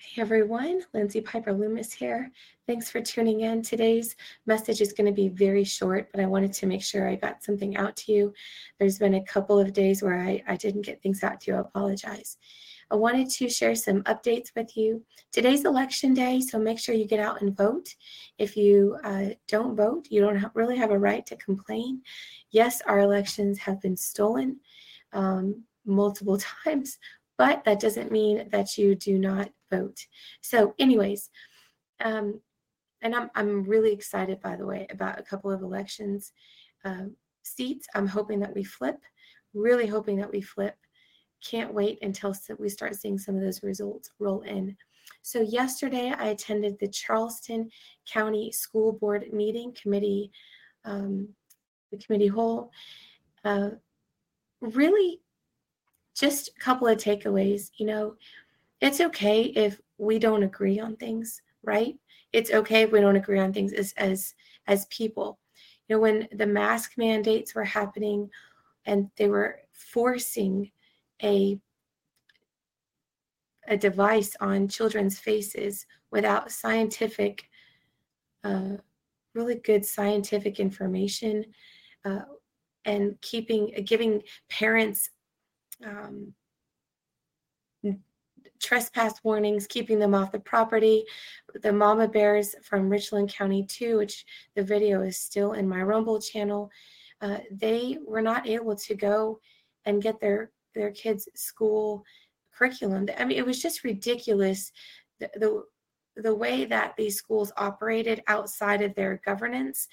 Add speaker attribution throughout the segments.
Speaker 1: Hey everyone, Lindsay Piper Loomis here. Thanks for tuning in. Today's message is going to be very short, but I wanted to make sure I got something out to you. There's been a couple of days where I, I didn't get things out to you. I apologize. I wanted to share some updates with you. Today's election day, so make sure you get out and vote. If you uh, don't vote, you don't have, really have a right to complain. Yes, our elections have been stolen um, multiple times, but that doesn't mean that you do not vote. So, anyways, um, and I'm I'm really excited, by the way, about a couple of elections um, seats. I'm hoping that we flip. Really hoping that we flip. Can't wait until we start seeing some of those results roll in. So yesterday, I attended the Charleston County School Board meeting committee, um, the committee whole. Uh, really, just a couple of takeaways. You know, it's okay if we don't agree on things, right? It's okay if we don't agree on things as as as people. You know, when the mask mandates were happening and they were forcing a a device on children's faces without scientific uh, really good scientific information uh, and keeping giving parents um, trespass warnings, keeping them off the property. The mama bears from Richland County, too, which the video is still in my Rumble channel, uh, they were not able to go and get their their kids' school curriculum. I mean, it was just ridiculous the, the the way that these schools operated outside of their governance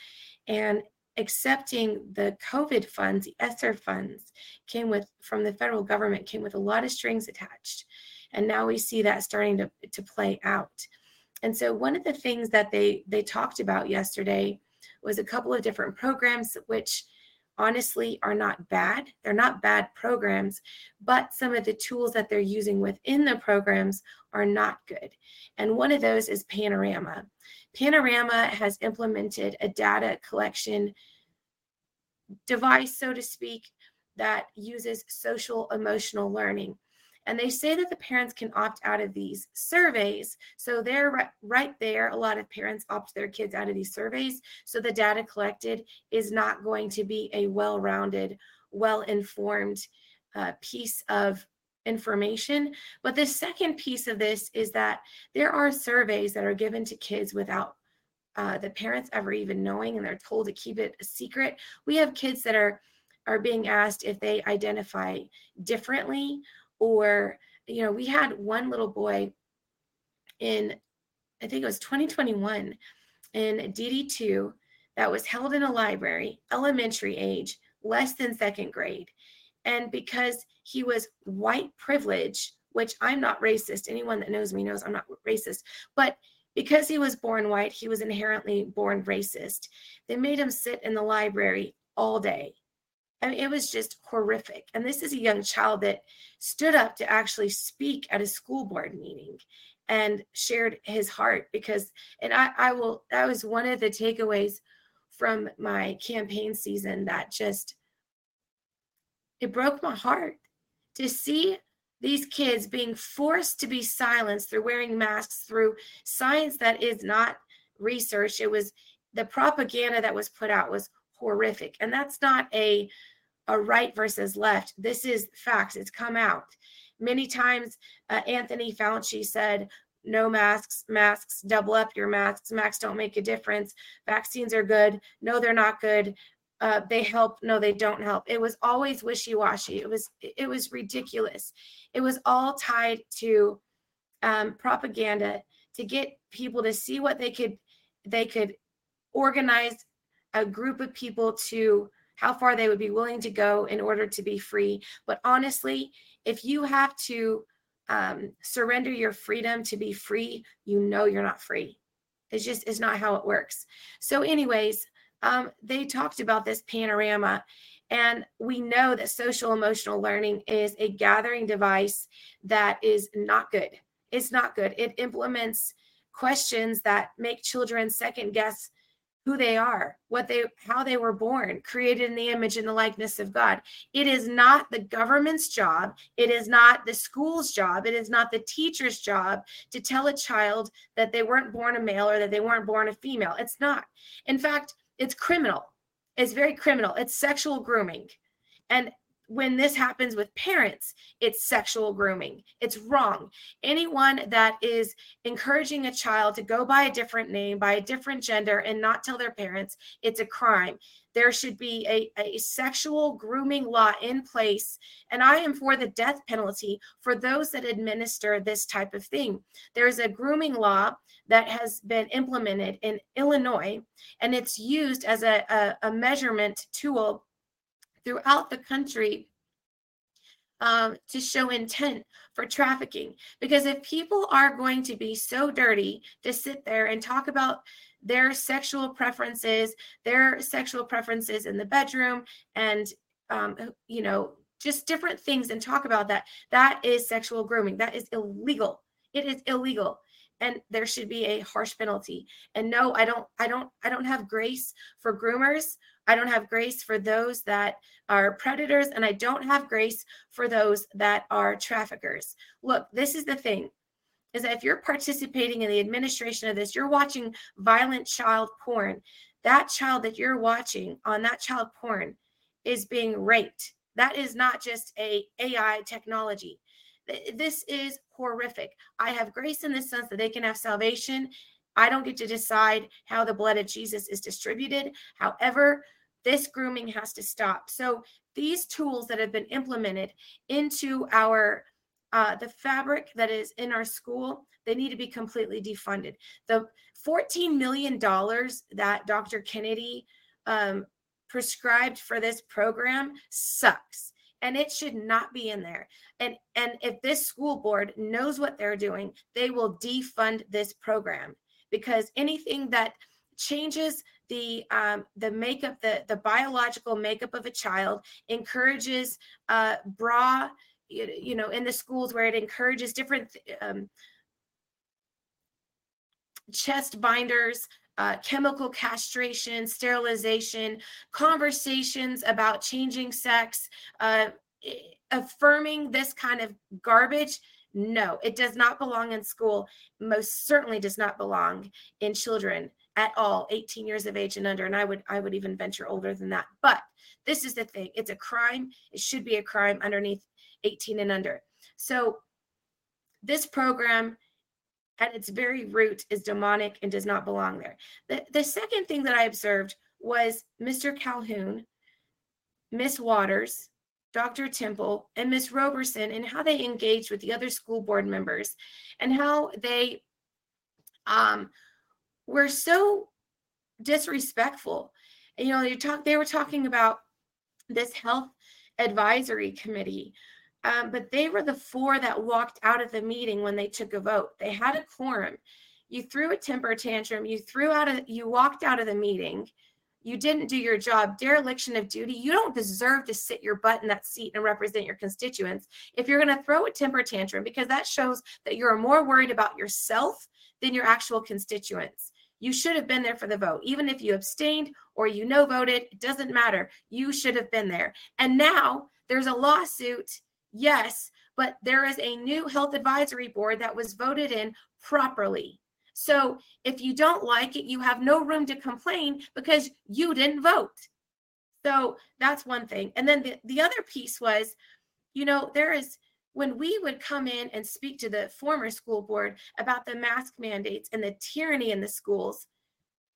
Speaker 1: and accepting the COVID funds, the ESSER funds, came with from the federal government, came with a lot of strings attached. And now we see that starting to, to play out. And so one of the things that they they talked about yesterday was a couple of different programs which honestly are not bad. They're not bad programs, but some of the tools that they're using within the programs are not good. And one of those is Panorama. Panorama has implemented a data collection device, so to speak, that uses social emotional learning. And they say that the parents can opt out of these surveys. So they're right, there. A lot of parents opt their kids out of these surveys. So the data collected is not going to be a well rounded, well informed uh, piece of information. But the second piece of this is that there are surveys that are given to kids without uh, the parents ever even knowing, and they're told to keep it a secret. We have kids that are are being asked if they identify differently or you know we had one little boy in i think it was 2021 in dd2 that was held in a library elementary age less than second grade. And because he was white privilege which i'm not racist anyone that knows me knows i'm not racist but because he was born white he was inherently born racist. They made him sit in the library all day Mean, it was just horrific. And this is a young child that stood up to actually speak at a school board meeting and shared his heart because, and I, I will, that was one of the takeaways from my campaign season that just, it broke my heart to see these kids being forced to be silenced through wearing masks, through science that is not research. It was the propaganda that was put out was horrific. And that's not a a right versus left. This is facts. It's come out. Many times, uh, Anthony Fauci said, no masks, masks, double up your masks. Masks don't make a difference. Vaccines are good. No, they're not good. Uh, they help. No, they don't help. It was always wishy-washy. It was it was ridiculous. It was all tied to um, propaganda to get people to see what they could they could organize a group of people to how far they would be willing to go in order to be free. But honestly, if you have to um, surrender your freedom to be free, you know you're not free. It's just is not how it works. So, anyways, um, they talked about this panorama, and we know that social emotional learning is a gathering device that is not good. It's not good. It implements questions that make children second guess who they are, what they how they were born, created in the image and the likeness of God. It is not the government's job, it is not the school's job, it is not the teacher's job to tell a child that they weren't born a male or that they weren't born a female. It's not. In fact, it's criminal. It's very criminal. It's sexual grooming. And when this happens with parents, it's sexual grooming. It's wrong. Anyone that is encouraging a child to go by a different name, by a different gender, and not tell their parents, it's a crime. There should be a, a sexual grooming law in place. And I am for the death penalty for those that administer this type of thing. There's a grooming law that has been implemented in Illinois, and it's used as a, a, a measurement tool throughout the country um, to show intent for trafficking. Because if people are going to be so dirty to sit there and talk about their sexual preferences, their sexual preferences in the bedroom, and um, you know, just different things, and talk about that, that is sexual grooming. That is illegal. It is illegal and there should be a harsh penalty and no i don't i don't i don't have grace for groomers I don't have grace for those that are predators, and I don't have grace for those that are traffickers. Look, this is the thing is that if you're participating in the administration of this, you're watching violent child porn. That child that you're watching on that child porn is being raped. That is not just a AI technology. This is horrific. I have grace in the sense that they can have salvation. I don't get to decide how the blood of Jesus is distributed. However, this grooming has to stop. So these tools that have been implemented into our uh, the fabric that is in our school, they need to be completely defunded. The $14 million that Dr. Kennedy um, prescribed for this program sucks and it should not be in there and and if this school board knows what they're doing they will defund this program because anything that changes the um, the makeup, the the biological makeup of a child, encourages uh, bra, you know, in the schools where it encourages different um, chest binders, uh, chemical castration, sterilization, conversations about changing sex, uh, affirming this kind of garbage. No, it does not belong in school. Most certainly does not belong in children at all 18 years of age and under and i would i would even venture older than that but this is the thing it's a crime it should be a crime underneath 18 and under so this program at its very root is demonic and does not belong there the, the second thing that i observed was mr calhoun miss waters dr Tempel and miss roberson and how they engaged with the other school board members and how they um, were so disrespectful. And, you know, they talk they were talking about this health advisory committee. Um, but they were the four that walked out of the meeting when they took a vote. They had a quorum. You threw a temper tantrum. You threw out a you walked out of the meeting. You didn't do your job. Dereliction of duty. You don't deserve to sit your butt in that seat and represent your constituents. If you're going to throw a temper tantrum, because that shows that you're more worried about yourself than your actual constituents. You should have been there for the vote. Even if you abstained or you no voted, it doesn't matter. You should have been there. And now there's a lawsuit, yes, but there is a new health advisory board that was voted in properly. So if you don't like it, you have no room to complain because you didn't vote. So that's one thing. And then the, the other piece was, you know, there is when we would come in and speak to the former school board about the mask mandates and the tyranny in the schools,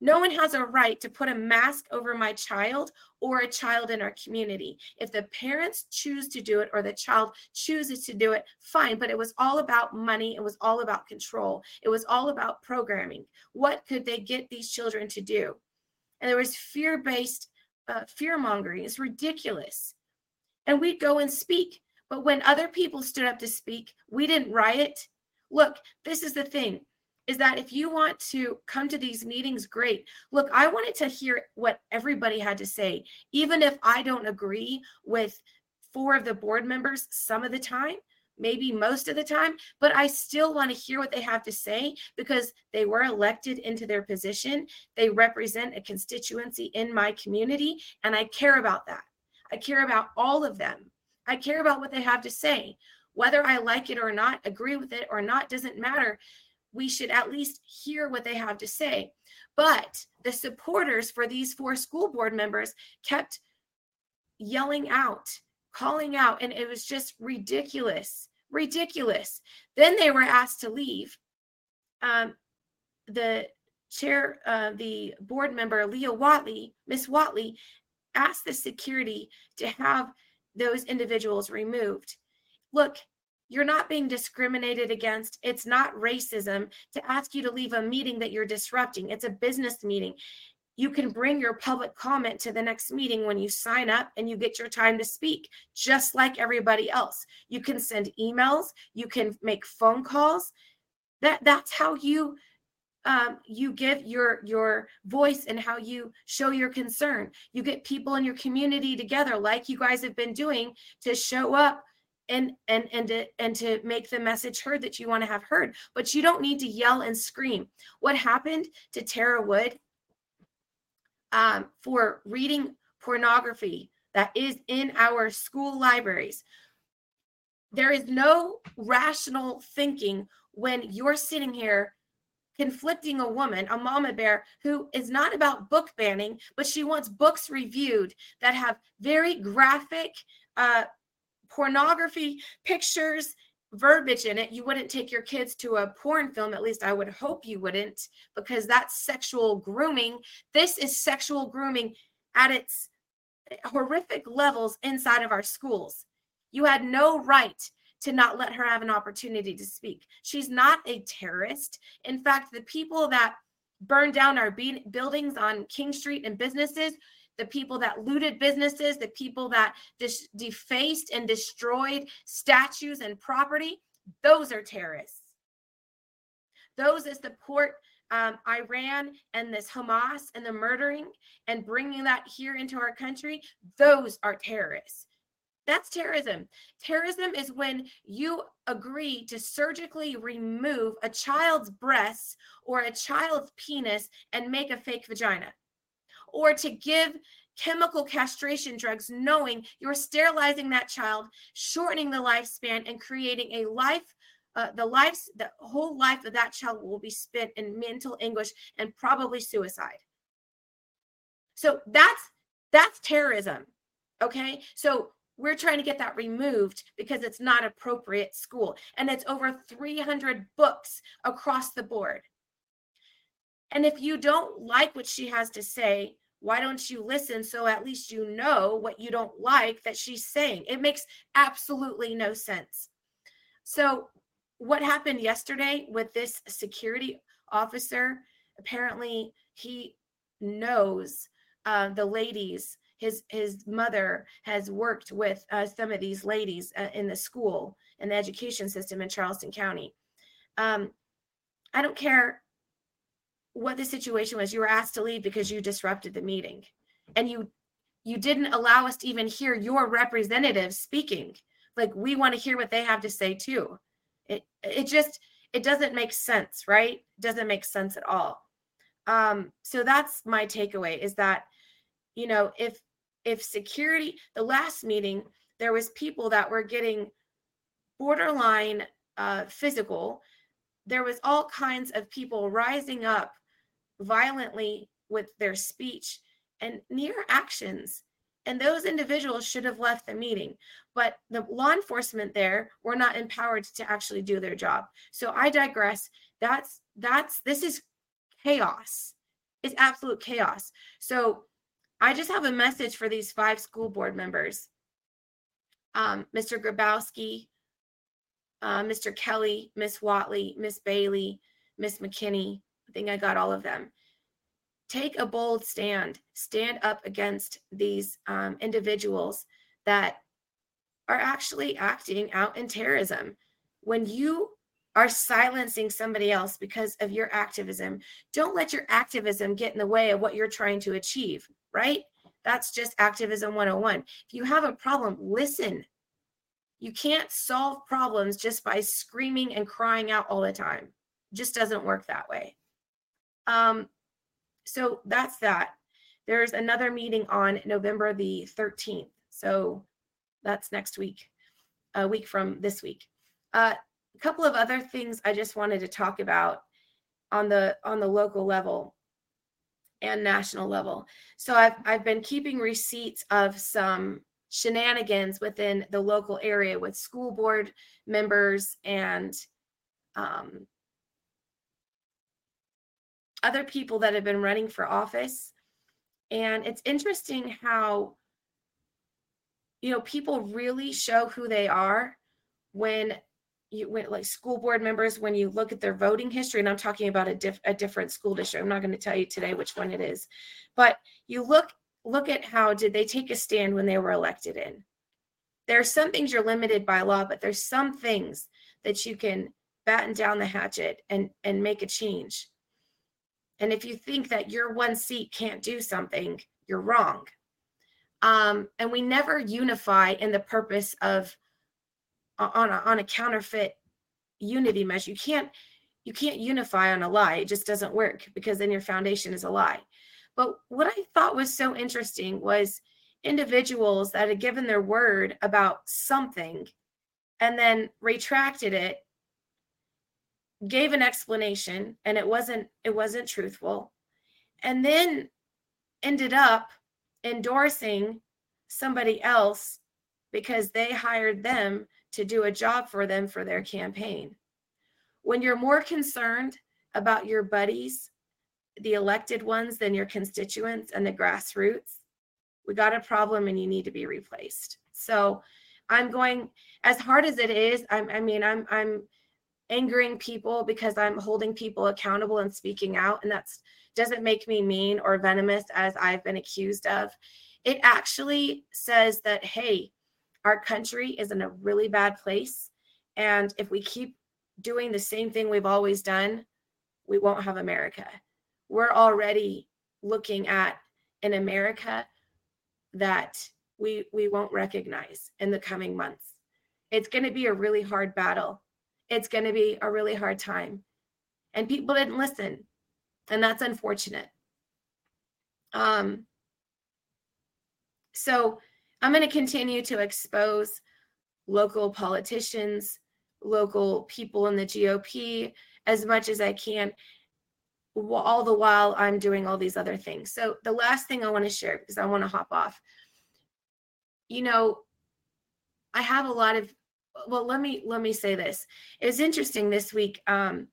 Speaker 1: no one has a right to put a mask over my child or a child in our community. If the parents choose to do it or the child chooses to do it, fine. But it was all about money. It was all about control. It was all about programming. What could they get these children to do? And there was fear based uh, fear mongering. It's ridiculous. And we'd go and speak but when other people stood up to speak, we didn't riot. Look, this is the thing is that if you want to come to these meetings, great. Look, I wanted to hear what everybody had to say, even if I don't agree with four of the board members some of the time. maybe most of the time, but I still want to hear what they have to say because they were elected into their position. They represent a constituency in my community, and I care about that. I care about all of them. I care about what they have to say. Whether I like it or not, agree with it or not, doesn't matter. We should at least hear what they have to say. But the supporters for these four school board members kept yelling out, calling out, and it was just ridiculous ridiculous. Then they were asked to leave. Um, the chair, uh, the board member, Leah Whatley, Miss Whatley, asked the security to have those individuals removed. Look, you're not being discriminated against. It's not racism to ask you to leave a meeting that you're disrupting. It's a business meeting you can bring your public comment to the next meeting when you sign up and you get your time to speak, just like everybody else. You can send emails, you can make phone calls. That that's how you um, you give your your voice and how you show your concern. You get people in your community together, like you guys have been doing, to show up and and and to and to make the message heard that you want to have heard. But you don't need to yell and scream. What happened to Tara Wood um, for reading pornography that is in our school libraries. There is no rational thinking when you're sitting here conflicting a woman, a mama bear, who is not about book banning, but she wants books reviewed that have very graphic uh, pornography pictures verbiage in it, you wouldn't take your kids to a porn film. At least I would hope you wouldn't, because that's sexual grooming. This is sexual grooming at its horrific levels inside of our schools. You had no right to not let her have an opportunity to speak. She's not a terrorist. In fact, the people that burned down our be- buildings on King Street and businesses the people that looted businesses, the people that dis- defaced and destroyed statues and property, those are terrorists. Those that support um, Iran and this Hamas and the murdering and bringing that here into our country, those are terrorists. That's terrorism. Terrorism is when you agree to surgically remove a child's breasts or a child's penis and make a fake vagina or to give chemical castration drugs, knowing you're sterilizing that child, shortening the lifespan, and creating a life. Uh, the life, the whole life of that child will be spent in mental anguish and probably suicide. So that's that's terrorism. Okay, so we're trying to get that removed because it's not appropriate school, and it's over 300 books across the board. And if you don't like what she has to say, why don't you listen so at least you know what you don't like that she's saying? It makes absolutely no sense. So, what happened yesterday with this security officer? Apparently, he knows uh, the ladies. His his mother has worked with uh, some of these ladies uh, in the school and the education system in Charleston County. Um, I don't care what the situation was. You were asked to leave because you disrupted the meeting and you you didn't allow us to even hear your representatives speaking. Like we want to hear what they have to say too. It it just it doesn't make sense, right? It doesn't make sense at all. Um, so that's my takeaway is that, you know, if if security, the last meeting, there was people that were getting borderline uh, physical. There was all kinds of people rising up violently with their speech and near actions. And those individuals should have left the meeting, but the law enforcement there were not empowered to actually do their job. So I digress. That's that's this is chaos. It's absolute chaos. So I just have a message for these five school board members. Um, Mr. Grybowski, uh, Mr. Kelly, Miss Whatley, Miss Bailey, Miss McKinney, I think I got all of them. Take a bold stand. Stand up against these um, individuals that are actually acting out in terrorism. When you are silencing somebody else because of your activism, don't let your activism get in the way of what you're trying to achieve, right? That's just activism 101. If you have a problem, listen. You can't solve problems just by screaming and crying out all the time. It just doesn't work that way. Um, so that's that. There's another meeting on November the 13th. So that's next week, a week from this week. Uh, a couple of other things I just wanted to talk about on the on the local level and national level. So I've I've been keeping receipts of some shenanigans within the local area with school board members and um, other people that have been running for office. And it's interesting how, you know, people really show who they are when you went like school board members when you look at their voting history and i'm talking about a, diff, a different school district. I'm not going to tell you today which one it is. But you look look at how did they take a stand when they were elected in. There are some things you're limited by law but there's some things that you can batten down the hatchet and and make a change and if you think that your one seat can't do something you're wrong um, and we never unify in the purpose of on a, on a counterfeit unity mesh. You can't you can't unify on a lie. It just doesn't work because then your foundation is a lie. But what I thought was so interesting was individuals that had given their word about something and then retracted it gave an explanation and it wasn't it wasn't truthful and then ended up endorsing somebody else because they hired them to do a job for them for their campaign. When you're more concerned about your buddies, the elected ones, than your constituents and the grassroots, we got a problem and you need to be replaced. So I'm going as hard as it is. I'm, I mean, I'm, I'm angering people because I'm holding people accountable and speaking out, and that doesn't make me mean or venomous as I've been accused of. It actually says that hey, our country is in a really bad place. And if we keep doing the same thing we've always done, we won't have America. We're already looking at an America that we we won't recognize in the coming months. It's going to be a really hard battle. It's going to be a really hard time. And people didn't listen. And that's unfortunate. Um so I'm going to continue to expose local politicians, local people in the GOP as much as I can, all the while I'm doing all these other things. So, the last thing I want to share, because I want to hop off, you know, I have a lot of well let me let me say this it was interesting this week um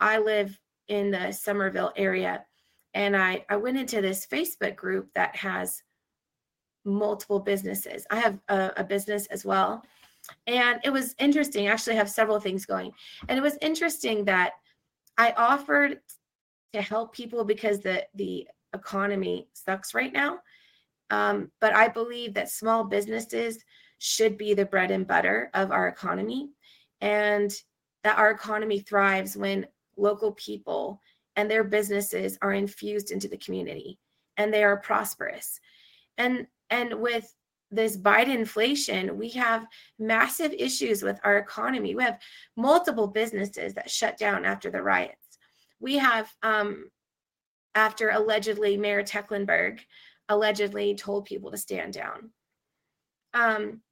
Speaker 1: i live in the Summerville area and i i went into this facebook group that has multiple businesses. I have a, a business as well. And it was interesting. Actually, have several things going. And it was interesting that I offered to help people because the the economy sucks right now. Um, but I believe that small businesses should be the bread and butter of our economy, and that our economy thrives when local people and their businesses are infused into the community and they are prosperous. And and with this Biden inflation, we have massive issues with our economy. We have multiple businesses that shut down after the riots. We have, um, after allegedly Mayor Tecklenburg allegedly told people to stand down. Um,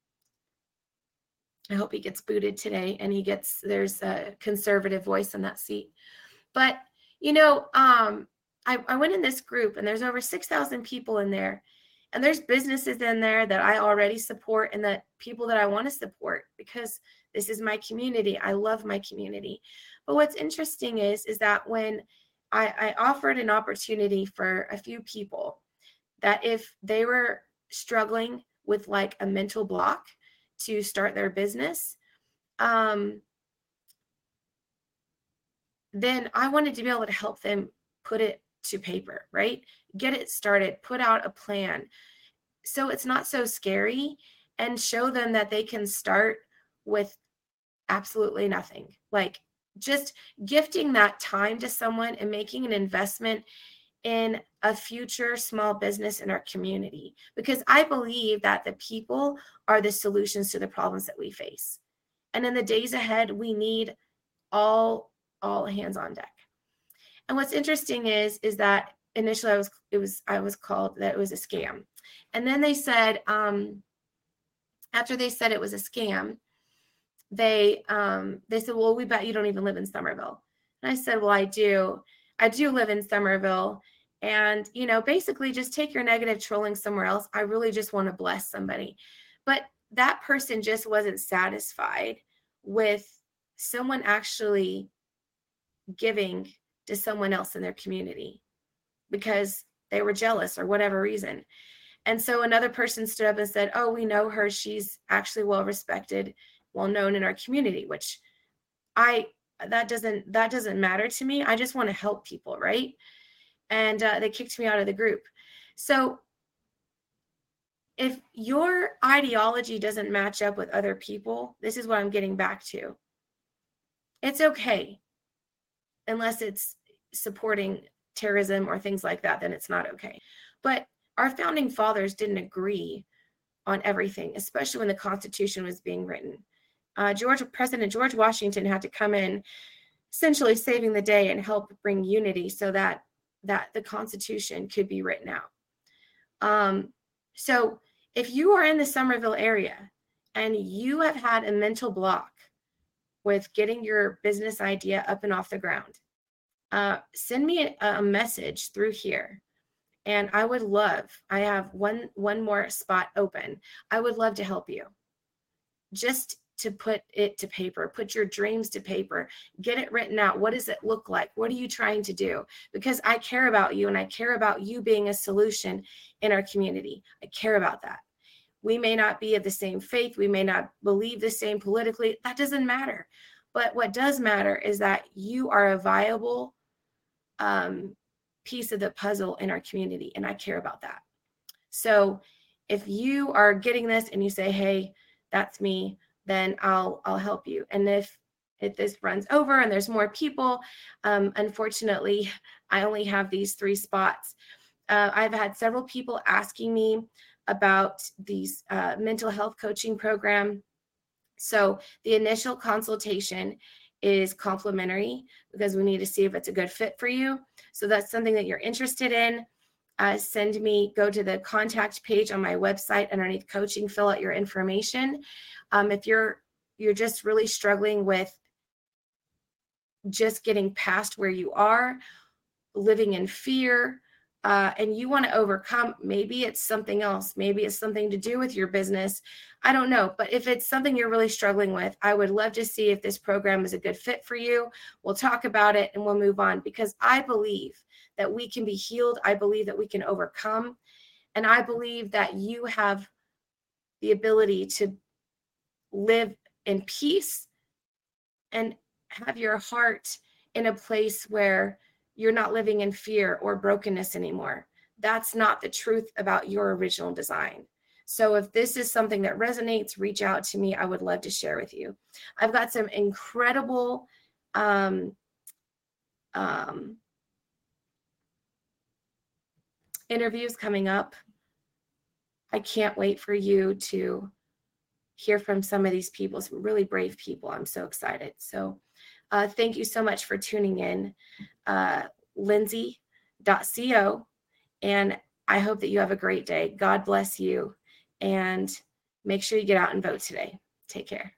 Speaker 1: I hope he gets booted today and he gets there's a conservative voice in that seat. But you know, um, I, I went in this group and there's over 6,000 people in there and there's businesses in there that I already support and that people that I want to support because this is my community. I love my community. But what's interesting is is that when I, I offered an opportunity for a few people that if they were struggling with like a mental block to start their business, um, then I wanted to be able to help them put it to paper, right? Get it started, put out a plan. So it's not so scary and show them that they can start with absolutely nothing. Like just gifting that time to someone and making an investment in a future small business in our community because I believe that the people are the solutions to the problems that we face. And in the days ahead, we need all all hands on deck. And what's interesting is is that initially I was it was I was called that it was a scam. And then they said um after they said it was a scam, they um they said, "Well, we bet you don't even live in Summerville." And I said, "Well, I do. I do live in Summerville. And, you know, basically just take your negative trolling somewhere else. I really just want to bless somebody. But that person just wasn't satisfied with someone actually giving to someone else in their community because they were jealous or whatever reason. And so another person stood up and said, Oh, we know her. She's actually well respected, well known in our community, which I that doesn't that doesn't matter to me. I just want to help people, right? And uh, they kicked me out of the group. So if your ideology doesn't match up with other people, this is what I'm getting back to. It's okay unless it's supporting terrorism or things like that, then it's not okay. But our founding fathers didn't agree on everything, especially when the Constitution was being written. Uh, George President George Washington had to come in, essentially saving the day and help bring unity so that that the Constitution could be written out. Um, so if you are in the Summerville area and you have had a mental block with getting your business idea up and off the ground, uh, send me a, a message through here. And i would love i have one one more spot open. I would love to help you. Just to put it to paper put your dreams to paper get it written out. What does it look like? What are you trying to do? Because i care about you and i care about you being a solution in our community. I care about that. We may not be of the same faith. We may not believe the same politically. That doesn't matter. But what does matter is that you are a viable um, piece of the puzzle in our community. And I care about that. So if you are getting this and you say, hey, that's me, then I'll I'll help you. And if if this runs over and there's more people, um, unfortunately, I only have these three spots. Uh, I've had several people asking me about these uh, mental health coaching program. So the initial consultation is complimentary because we need to see if it's a good fit for you. So that's something that you're interested in. Uh, send me, go to the contact page on my website underneath coaching, fill out your information. Um, if you're you're just really struggling with just getting past where you are, living in fear, uh, and you want to overcome, maybe it's something else. Maybe it's something to do with your business. I don't know. But if it's something you're really struggling with, I would love to see if this program is a good fit for you. We'll talk about it and we'll move on because I believe that we can be healed. I believe that we can overcome. And I believe that you have the ability to live in peace and have your heart in a place where you're not living in fear or brokenness anymore. That's not the truth about your original design. So if this is something that resonates, reach out to me. I would love to share with you. I've got some incredible um, um, interviews coming up. I can't wait for you to hear from some of these people, some really brave people. I'm so excited. So uh, thank you so much for tuning in, uh, lindsay.co. And I hope that you have a great day. God bless you. And make sure you get out and vote today. Take care.